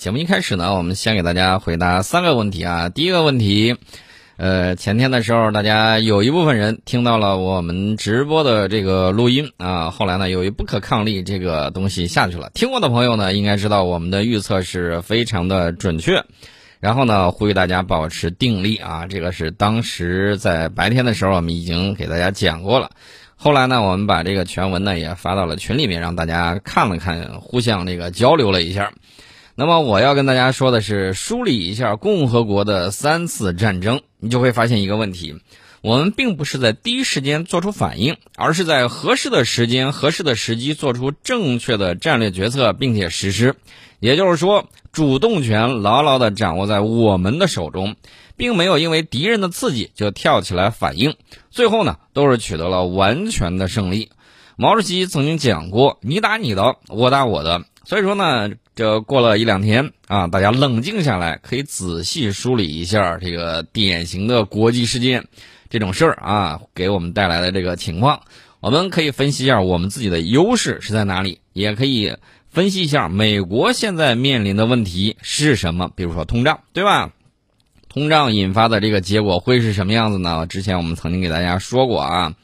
节目一开始呢，我们先给大家回答三个问题啊。第一个问题，呃，前天的时候，大家有一部分人听到了我们直播的这个录音啊，后来呢，由于不可抗力，这个东西下去了。听过的朋友呢，应该知道我们的预测是非常的准确。然后呢，呼吁大家保持定力啊，这个是当时在白天的时候我们已经给大家讲过了。后来呢，我们把这个全文呢也发到了群里面，让大家看了看，互相这个交流了一下。那么我要跟大家说的是，梳理一下共和国的三次战争，你就会发现一个问题：我们并不是在第一时间做出反应，而是在合适的时间、合适的时机做出正确的战略决策，并且实施。也就是说，主动权牢牢地掌握在我们的手中，并没有因为敌人的刺激就跳起来反应。最后呢，都是取得了完全的胜利。毛主席曾经讲过：“你打你的，我打我的。”所以说呢，这过了一两天啊，大家冷静下来，可以仔细梳理一下这个典型的国际事件，这种事儿啊，给我们带来的这个情况，我们可以分析一下我们自己的优势是在哪里，也可以分析一下美国现在面临的问题是什么，比如说通胀，对吧？通胀引发的这个结果会是什么样子呢？之前我们曾经给大家说过啊。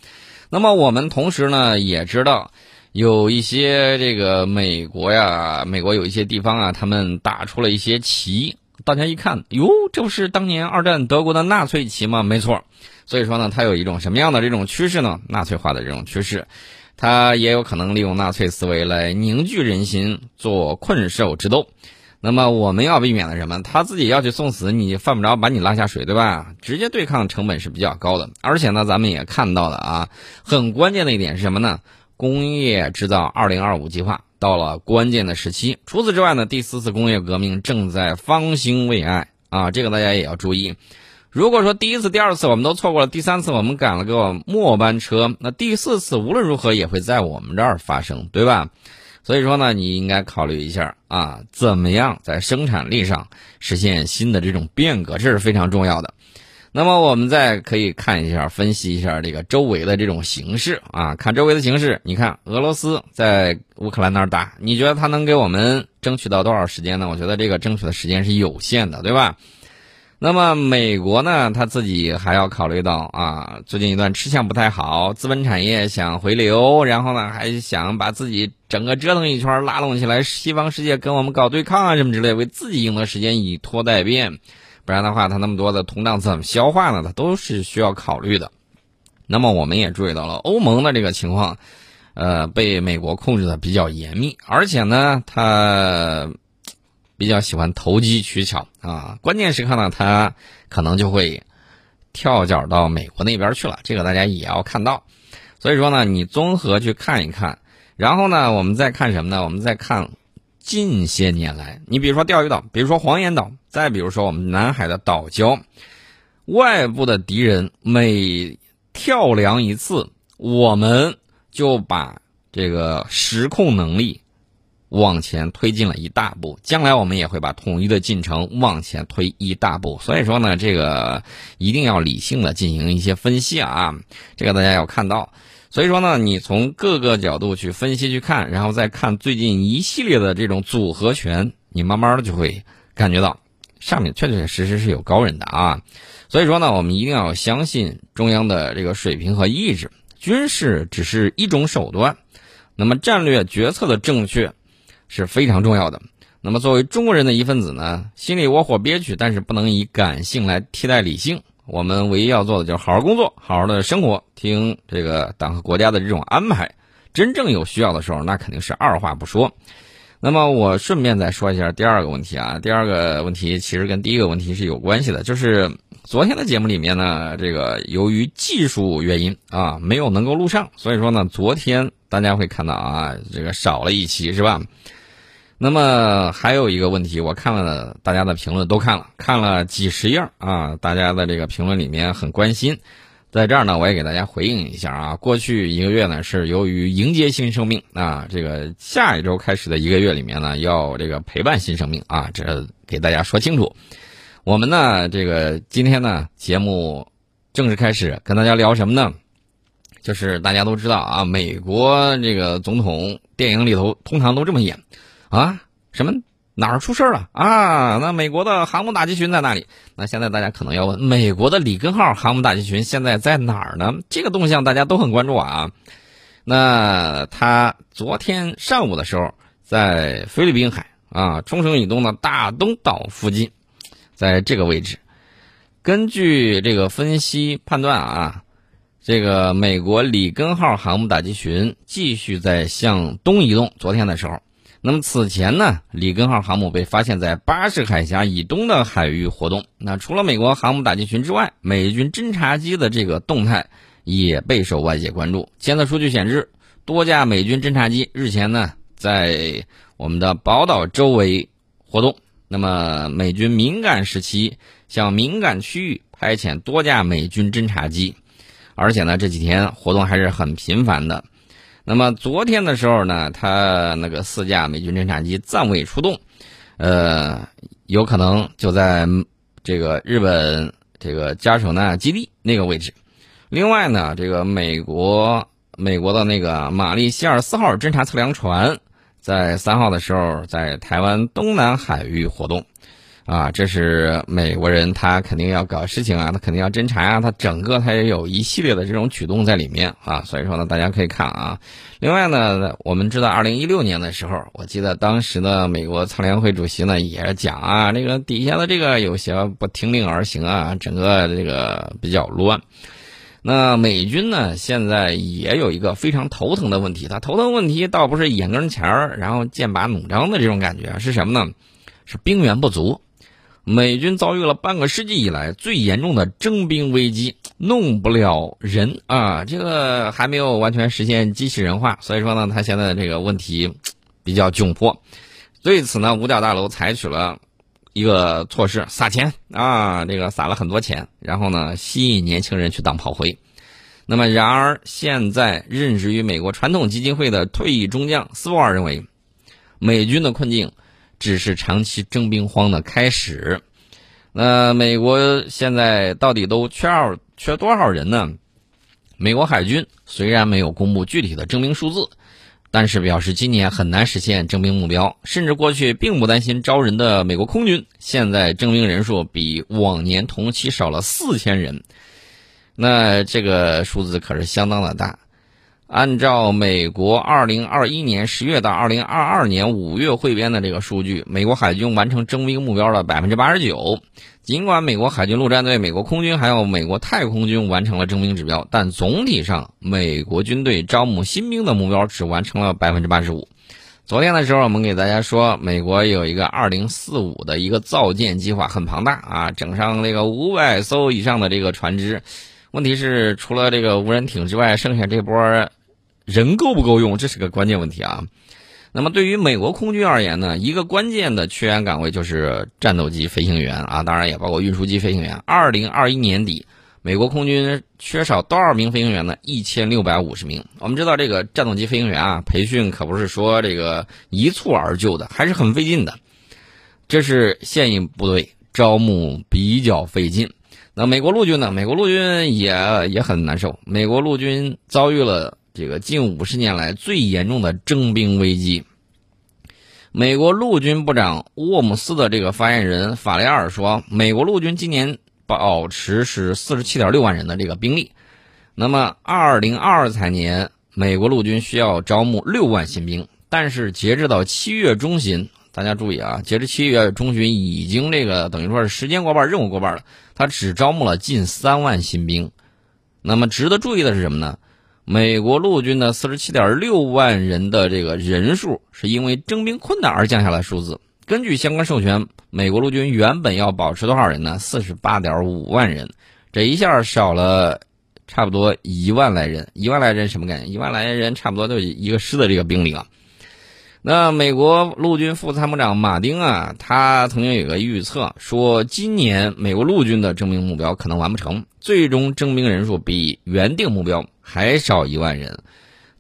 那么我们同时呢也知道。有一些这个美国呀，美国有一些地方啊，他们打出了一些旗，大家一看，哟，这不是当年二战德国的纳粹旗吗？没错，所以说呢，它有一种什么样的这种趋势呢？纳粹化的这种趋势，它也有可能利用纳粹思维来凝聚人心，做困兽之斗。那么我们要避免的什么？他自己要去送死，你犯不着把你拉下水，对吧？直接对抗成本是比较高的，而且呢，咱们也看到了啊，很关键的一点是什么呢？工业制造二零二五计划到了关键的时期。除此之外呢，第四次工业革命正在方兴未艾啊！这个大家也要注意。如果说第一次、第二次我们都错过了，第三次我们赶了个末班车，那第四次无论如何也会在我们这儿发生，对吧？所以说呢，你应该考虑一下啊，怎么样在生产力上实现新的这种变革，这是非常重要的。那么我们再可以看一下，分析一下这个周围的这种形势啊，看周围的形势。你看俄罗斯在乌克兰那儿打，你觉得他能给我们争取到多少时间呢？我觉得这个争取的时间是有限的，对吧？那么美国呢，他自己还要考虑到啊，最近一段吃相不太好，资本产业想回流，然后呢还想把自己整个折腾一圈，拉拢起来西方世界跟我们搞对抗啊什么之类，为自己赢得时间，以拖待变。不然的话，它那么多的通胀怎么消化呢？它都是需要考虑的。那么我们也注意到了欧盟的这个情况，呃，被美国控制的比较严密，而且呢，它比较喜欢投机取巧啊。关键时刻呢，它可能就会跳脚到美国那边去了。这个大家也要看到。所以说呢，你综合去看一看，然后呢，我们再看什么呢？我们再看。近些年来，你比如说钓鱼岛，比如说黄岩岛，再比如说我们南海的岛礁，外部的敌人每跳梁一次，我们就把这个实控能力往前推进了一大步。将来我们也会把统一的进程往前推一大步。所以说呢，这个一定要理性的进行一些分析啊，这个大家要看到。所以说呢，你从各个角度去分析去看，然后再看最近一系列的这种组合拳，你慢慢的就会感觉到上面确确实实是有高人的啊。所以说呢，我们一定要相信中央的这个水平和意志，军事只是一种手段，那么战略决策的正确是非常重要的。那么作为中国人的一份子呢，心里窝火憋屈，但是不能以感性来替代理性。我们唯一要做的就是好好工作，好好的生活，听这个党和国家的这种安排。真正有需要的时候，那肯定是二话不说。那么我顺便再说一下第二个问题啊，第二个问题其实跟第一个问题是有关系的，就是昨天的节目里面呢，这个由于技术原因啊，没有能够录上，所以说呢，昨天大家会看到啊，这个少了一期是吧？那么还有一个问题，我看了大家的评论，都看了，看了几十页啊，大家的这个评论里面很关心，在这儿呢，我也给大家回应一下啊。过去一个月呢，是由于迎接新生命啊，这个下一周开始的一个月里面呢，要这个陪伴新生命啊，这给大家说清楚。我们呢，这个今天呢，节目正式开始，跟大家聊什么呢？就是大家都知道啊，美国这个总统电影里头通常都这么演。啊，什么哪儿出事了啊？那美国的航母打击群在哪里？那现在大家可能要问，美国的里根号航母打击群现在在哪儿呢？这个动向大家都很关注啊。那他昨天上午的时候，在菲律宾海啊，冲绳以东的大东岛附近，在这个位置。根据这个分析判断啊，这个美国里根号航母打击群继续在向东移动。昨天的时候，那么此前呢，里根号航母被发现在巴士海峡以东的海域活动。那除了美国航母打击群之外，美军侦察机的这个动态也备受外界关注。监测数据显示，多架美军侦察机日前呢在我们的宝岛周围活动。那么，美军敏感时期向敏感区域派遣多架美军侦察机，而且呢，这几天活动还是很频繁的。那么昨天的时候呢，他那个四架美军侦察机暂未出动，呃，有可能就在这个日本这个加手纳基地那个位置。另外呢，这个美国美国的那个玛丽希尔斯号侦察测量船。在三号的时候，在台湾东南海域活动，啊，这是美国人他肯定要搞事情啊，他肯定要侦查啊，他整个他也有一系列的这种举动在里面啊，所以说呢，大家可以看啊。另外呢，我们知道二零一六年的时候，我记得当时的美国参联会主席呢也讲啊，这个底下的这个有些不听令而行啊，整个这个比较乱。那美军呢？现在也有一个非常头疼的问题。他头疼问题倒不是眼跟前儿，然后剑拔弩张的这种感觉，是什么呢？是兵源不足。美军遭遇了半个世纪以来最严重的征兵危机，弄不了人啊！这个还没有完全实现机器人化，所以说呢，他现在这个问题比较窘迫。对此呢，五角大楼采取了。一个措施撒钱啊，这个撒了很多钱，然后呢吸引年轻人去当炮灰。那么，然而现在任职于美国传统基金会的退役中将斯波尔认为，美军的困境只是长期征兵荒的开始。那美国现在到底都缺少缺多少人呢？美国海军虽然没有公布具体的征兵数字。但是表示今年很难实现征兵目标，甚至过去并不担心招人的美国空军，现在征兵人数比往年同期少了四千人，那这个数字可是相当的大。按照美国2021年10月到2022年5月汇编的这个数据，美国海军完成征兵目标的百分之八十九。尽管美国海军陆战队、美国空军还有美国太空军完成了征兵指标，但总体上，美国军队招募新兵的目标只完成了百分之八十五。昨天的时候，我们给大家说，美国有一个2045的一个造舰计划，很庞大啊，整上那个五百艘以上的这个船只。问题是，除了这个无人艇之外，剩下这波。人够不够用，这是个关键问题啊。那么对于美国空军而言呢，一个关键的缺员岗位就是战斗机飞行员啊，当然也包括运输机飞行员。二零二一年底，美国空军缺少多少名飞行员呢？一千六百五十名。我们知道这个战斗机飞行员啊，培训可不是说这个一蹴而就的，还是很费劲的。这是现役部队招募比较费劲。那美国陆军呢？美国陆军也也很难受。美国陆军遭遇了。这个近五十年来最严重的征兵危机。美国陆军部长沃姆斯的这个发言人法雷尔说，美国陆军今年保持是四十七点六万人的这个兵力。那么，二零二二财年，美国陆军需要招募六万新兵，但是截至到七月中旬，大家注意啊，截至七月中旬已经这个等于说是时间过半，任务过半了，他只招募了近三万新兵。那么，值得注意的是什么呢？美国陆军的四十七点六万人的这个人数，是因为征兵困难而降下来数字。根据相关授权，美国陆军原本要保持多少人呢？四十八点五万人，这一下少了差不多一万来人。一万来人什么概念？一万来人差不多就一个师的这个兵力了。那美国陆军副参谋长马丁啊，他曾经有个预测，说今年美国陆军的征兵目标可能完不成，最终征兵人数比原定目标还少一万人。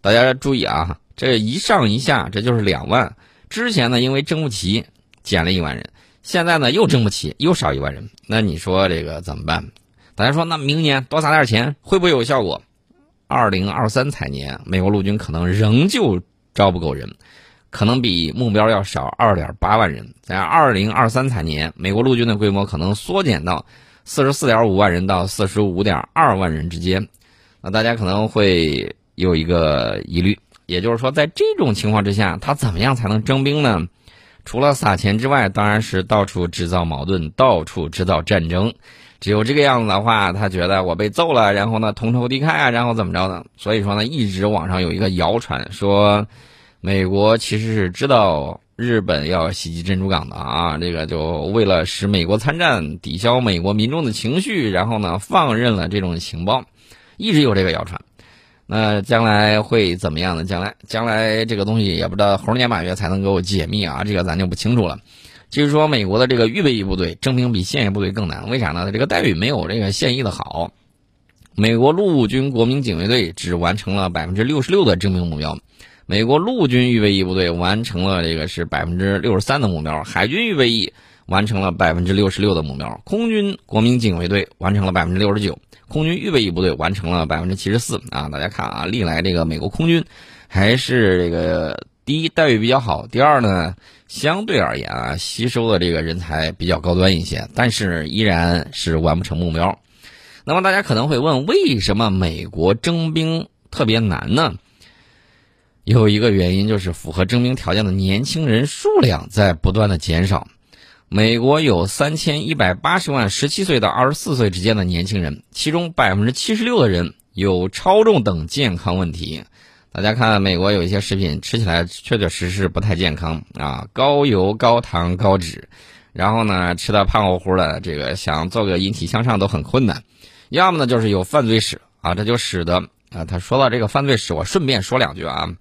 大家注意啊，这一上一下，这就是两万。之前呢，因为征不齐，减了一万人；现在呢，又征不齐，又少一万人。那你说这个怎么办？大家说，那明年多撒点钱会不会有效果？二零二三财年，美国陆军可能仍旧招不够人。可能比目标要少二点八万人。在二零二三财年，美国陆军的规模可能缩减到四十四点五万人到四十五点二万人之间。那大家可能会有一个疑虑，也就是说，在这种情况之下，他怎么样才能征兵呢？除了撒钱之外，当然是到处制造矛盾，到处制造战争。只有这个样子的话，他觉得我被揍了，然后呢同仇敌忾啊，然后怎么着呢？所以说呢，一直网上有一个谣传说，美国其实是知道日本要袭击珍珠港的啊，这个就为了使美国参战，抵消美国民众的情绪，然后呢放任了这种情报，一直有这个谣传。那将来会怎么样呢？将来将来这个东西也不知道猴年马月才能给我解密啊，这个咱就不清楚了。就是说，美国的这个预备役部队征兵比现役部队更难，为啥呢？这个待遇没有这个现役的好。美国陆军国民警卫队只完成了百分之六十六的征兵目标，美国陆军预备役部队完成了这个是百分之六十三的目标，海军预备役完成了百分之六十六的目标，空军国民警卫队完成了百分之六十九，空军预备役部队完成了百分之七十四。啊，大家看啊，历来这个美国空军还是这个第一待遇比较好，第二呢？相对而言啊，吸收的这个人才比较高端一些，但是依然是完不成目标。那么大家可能会问，为什么美国征兵特别难呢？有一个原因就是符合征兵条件的年轻人数量在不断的减少。美国有三千一百八十万十七岁到二十四岁之间的年轻人，其中百分之七十六的人有超重等健康问题。大家看，美国有一些食品吃起来确确实实不太健康啊，高油、高糖、高脂，然后呢，吃的胖乎乎的，这个想做个引体向上都很困难。要么呢，就是有犯罪史啊，这就使得啊，他说到这个犯罪史，我顺便说两句啊。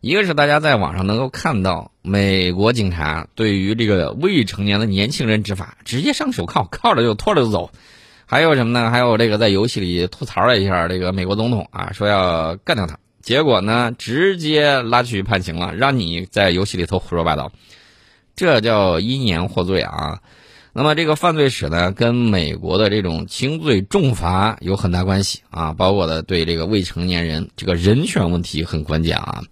一个是大家在网上能够看到，美国警察对于这个未成年的年轻人执法，直接上手铐，铐着就拖着就走。还有什么呢？还有这个在游戏里吐槽了一下这个美国总统啊，说要干掉他。结果呢，直接拉去判刑了，让你在游戏里头胡说八道，这叫因言获罪啊。那么这个犯罪史呢，跟美国的这种轻罪重罚有很大关系啊，包括的对这个未成年人这个人权问题很关键啊。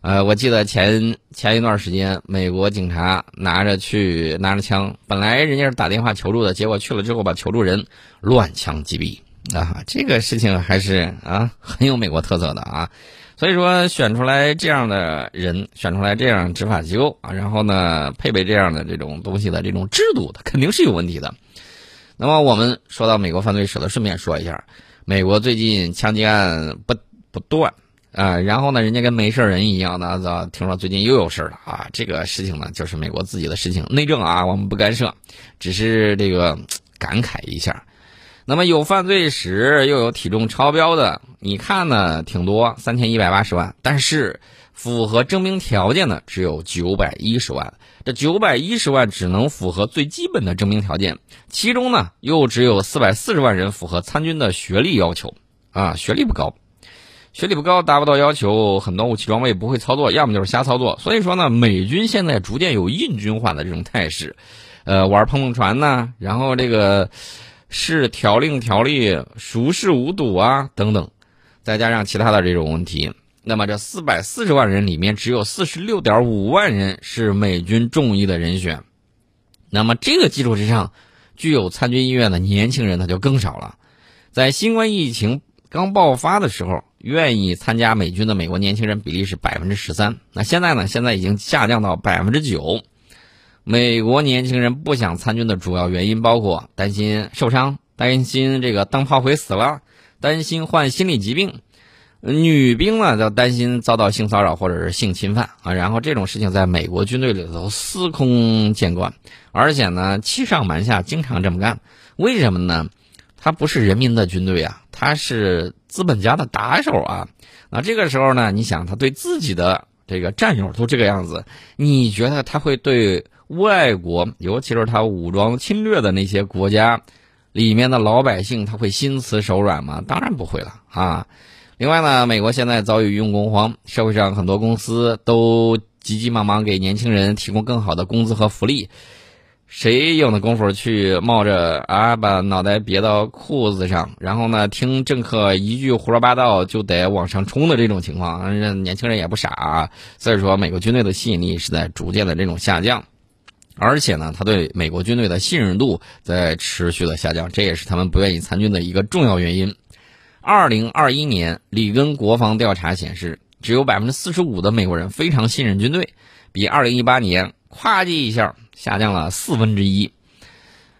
呃，我记得前前一段时间，美国警察拿着去拿着枪，本来人家是打电话求助的，结果去了之后把求助人乱枪击毙。啊，这个事情还是啊很有美国特色的啊，所以说选出来这样的人，选出来这样执法机构啊，然后呢配备这样的这种东西的这种制度，它肯定是有问题的。那么我们说到美国犯罪史了，顺便说一下，美国最近枪击案不不断啊，然后呢人家跟没事人一样的，听说最近又有事了啊，这个事情呢就是美国自己的事情，内政啊我们不干涉，只是这个感慨一下。那么有犯罪史又有体重超标的，你看呢？挺多，三千一百八十万。但是符合征兵条件的只有九百一十万。这九百一十万只能符合最基本的征兵条件，其中呢又只有四百四十万人符合参军的学历要求啊，学历不高，学历不高达不到要求，很多武器装备不会操作，要么就是瞎操作。所以说呢，美军现在逐渐有印军化的这种态势，呃，玩碰碰船呢，然后这个。是条令条例熟视无睹啊等等，再加上其他的这种问题，那么这四百四十万人里面只有四十六点五万人是美军中意的人选，那么这个基础之上，具有参军意愿的年轻人那就更少了。在新冠疫情刚爆发的时候，愿意参加美军的美国年轻人比例是百分之十三，那现在呢？现在已经下降到百分之九。美国年轻人不想参军的主要原因包括担心受伤、担心这个当炮灰死了、担心患心理疾病。女兵呢，就担心遭到性骚扰或者是性侵犯啊。然后这种事情在美国军队里头司空见惯，而且呢，欺上瞒下，经常这么干。为什么呢？他不是人民的军队啊，他是资本家的打手啊。那这个时候呢，你想他对自己的这个战友都这个样子，你觉得他会对？外国，尤其是他武装侵略的那些国家，里面的老百姓，他会心慈手软吗？当然不会了啊！另外呢，美国现在遭遇用工荒，社会上很多公司都急急忙忙给年轻人提供更好的工资和福利，谁有那功夫去冒着啊把脑袋别到裤子上，然后呢听政客一句胡说八道就得往上冲的这种情况？年轻人也不傻，啊，所以说美国军队的吸引力是在逐渐的这种下降，而且呢，他对美国军队的信任度在持续的下降，这也是他们不愿意参军的一个重要原因。二零二一年里根国防调查显示，只有百分之四十五的美国人非常信任军队，比二零一八年咵叽一下。下降了四分之一，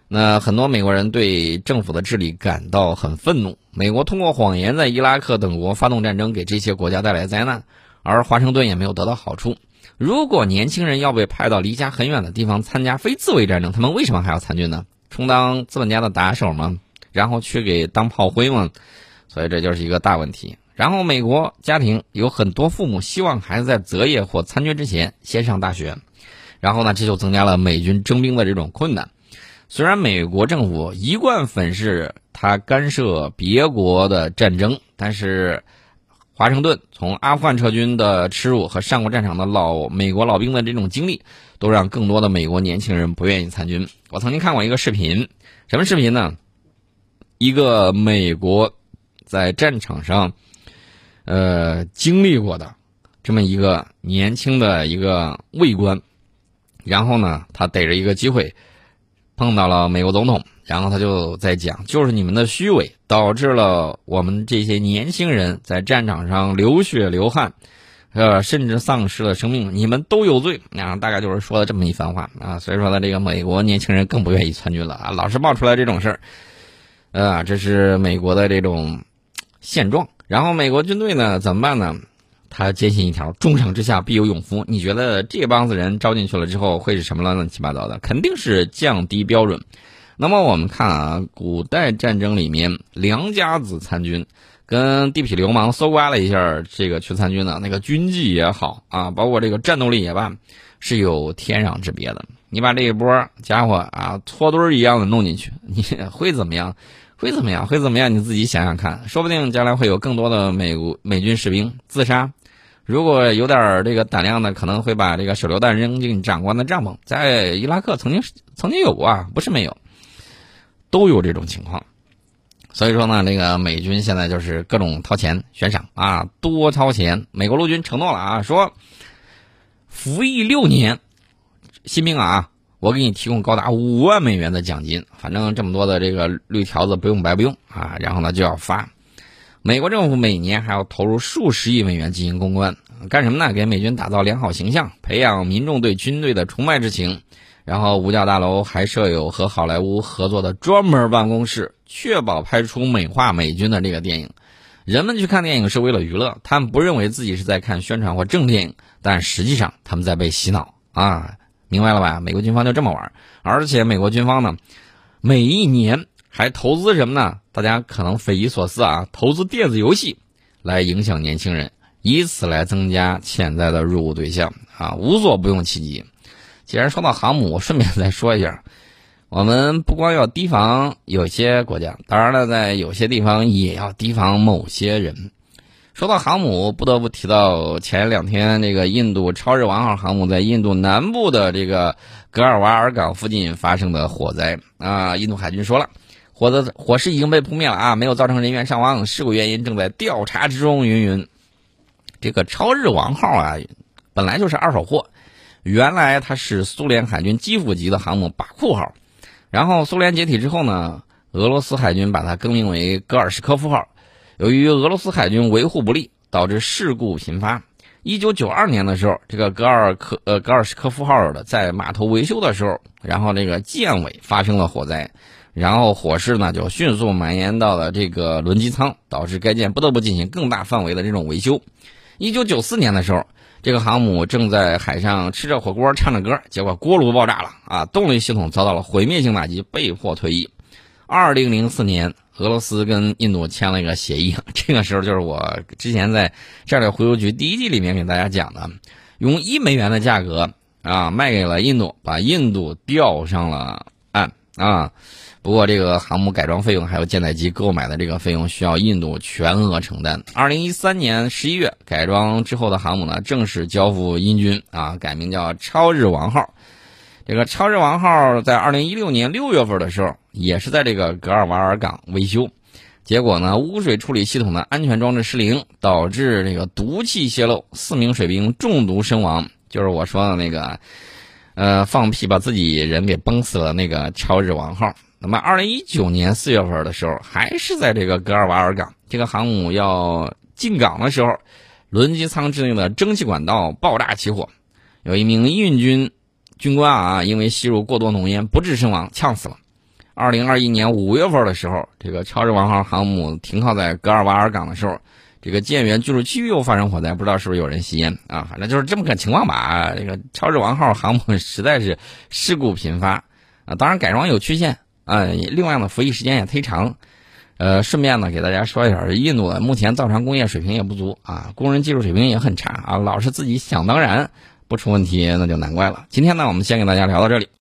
那很多美国人对政府的治理感到很愤怒。美国通过谎言在伊拉克等国发动战争，给这些国家带来灾难，而华盛顿也没有得到好处。如果年轻人要被派到离家很远的地方参加非自卫战争，他们为什么还要参军呢？充当资本家的打手吗？然后去给当炮灰吗？所以这就是一个大问题。然后美国家庭有很多父母希望孩子在择业或参军之前先上大学。然后呢，这就增加了美军征兵的这种困难。虽然美国政府一贯粉饰他干涉别国的战争，但是华盛顿从阿富汗撤军的耻辱和上过战场的老美国老兵的这种经历，都让更多的美国年轻人不愿意参军。我曾经看过一个视频，什么视频呢？一个美国在战场上呃经历过的这么一个年轻的一个卫官。然后呢，他逮着一个机会，碰到了美国总统，然后他就在讲，就是你们的虚伪导致了我们这些年轻人在战场上流血流汗，呃，甚至丧失了生命，你们都有罪。啊，大概就是说了这么一番话啊。所以说呢，这个美国年轻人更不愿意参军了啊，老是冒出来这种事儿，啊，这是美国的这种现状。然后美国军队呢，怎么办呢？他坚信一条：重赏之下必有勇夫。你觉得这帮子人招进去了之后会是什么乱乱七八糟的？肯定是降低标准。那么我们看啊，古代战争里面，良家子参军，跟地痞流氓搜刮了一下这个去参军的那个军纪也好啊，包括这个战斗力也罢，是有天壤之别的。你把这一波家伙啊，搓堆儿一样的弄进去，你 会怎么样？会怎么样？会怎么样？你自己想想看，说不定将来会有更多的美国美军士兵自杀。如果有点这个胆量的，可能会把这个手榴弹扔进长官的帐篷。在伊拉克曾经曾经有过啊，不是没有，都有这种情况。所以说呢，这个美军现在就是各种掏钱悬赏啊，多掏钱。美国陆军承诺了啊，说服役六年，新兵啊，我给你提供高达五万美元的奖金。反正这么多的这个绿条子不用白不用啊，然后呢就要发。美国政府每年还要投入数十亿美元进行公关，干什么呢？给美军打造良好形象，培养民众对军队的崇拜之情。然后五角大楼还设有和好莱坞合作的专门办公室，确保拍出美化美军的这个电影。人们去看电影是为了娱乐，他们不认为自己是在看宣传或正电影，但实际上他们在被洗脑啊！明白了吧？美国军方就这么玩，而且美国军方呢，每一年。还投资什么呢？大家可能匪夷所思啊！投资电子游戏来影响年轻人，以此来增加潜在的入伍对象啊，无所不用其极。既然说到航母，顺便再说一下，我们不光要提防有些国家，当然了，在有些地方也要提防某些人。说到航母，不得不提到前两天这个印度超日王号航母在印度南部的这个格尔瓦尔港附近发生的火灾啊！印度海军说了。火的火势已经被扑灭了啊，没有造成人员伤亡，事故原因正在调查之中。云云，这个超日王号啊，本来就是二手货，原来它是苏联海军基辅级的航母巴库号，然后苏联解体之后呢，俄罗斯海军把它更名为戈尔什科夫号。由于俄罗斯海军维护不力，导致事故频发。一九九二年的时候，这个戈尔科呃戈尔什科夫号的在码头维修的时候，然后这个舰尾发生了火灾。然后火势呢就迅速蔓延到了这个轮机舱，导致该舰不得不进行更大范围的这种维修。一九九四年的时候，这个航母正在海上吃着火锅唱着歌，结果锅炉爆炸了啊，动力系统遭到了毁灭性打击，被迫退役。二零零四年，俄罗斯跟印度签了一个协议，这个时候就是我之前在战略回游局第一季里面给大家讲的，用一美元的价格啊卖给了印度，把印度吊上了啊。不过，这个航母改装费用还有舰载机购买的这个费用需要印度全额承担。二零一三年十一月，改装之后的航母呢正式交付英军啊，改名叫超日王号。这个超日王号在二零一六年六月份的时候，也是在这个格尔瓦尔港维修，结果呢，污水处理系统的安全装置失灵，导致这个毒气泄漏，四名水兵中毒身亡。就是我说的那个，呃，放屁把自己人给崩死了那个超日王号。那么，二零一九年四月份的时候，还是在这个格尔瓦尔港，这个航母要进港的时候，轮机舱之内的蒸汽管道爆炸起火，有一名运军。军官啊，因为吸入过多浓烟不治身亡，呛死了。二零二一年五月份的时候，这个超日王号航母停靠在格尔瓦尔港的时候，这个舰员居住区又发生火灾，不知道是不是有人吸烟啊？反正就是这么个情况吧。这个超日王号航母实在是事故频发啊，当然改装有缺陷啊，另外呢，服役时间也忒长。呃，顺便呢，给大家说一下，印度目前造船工业水平也不足啊，工人技术水平也很差啊，老是自己想当然。不出问题那就难怪了。今天呢，我们先给大家聊到这里。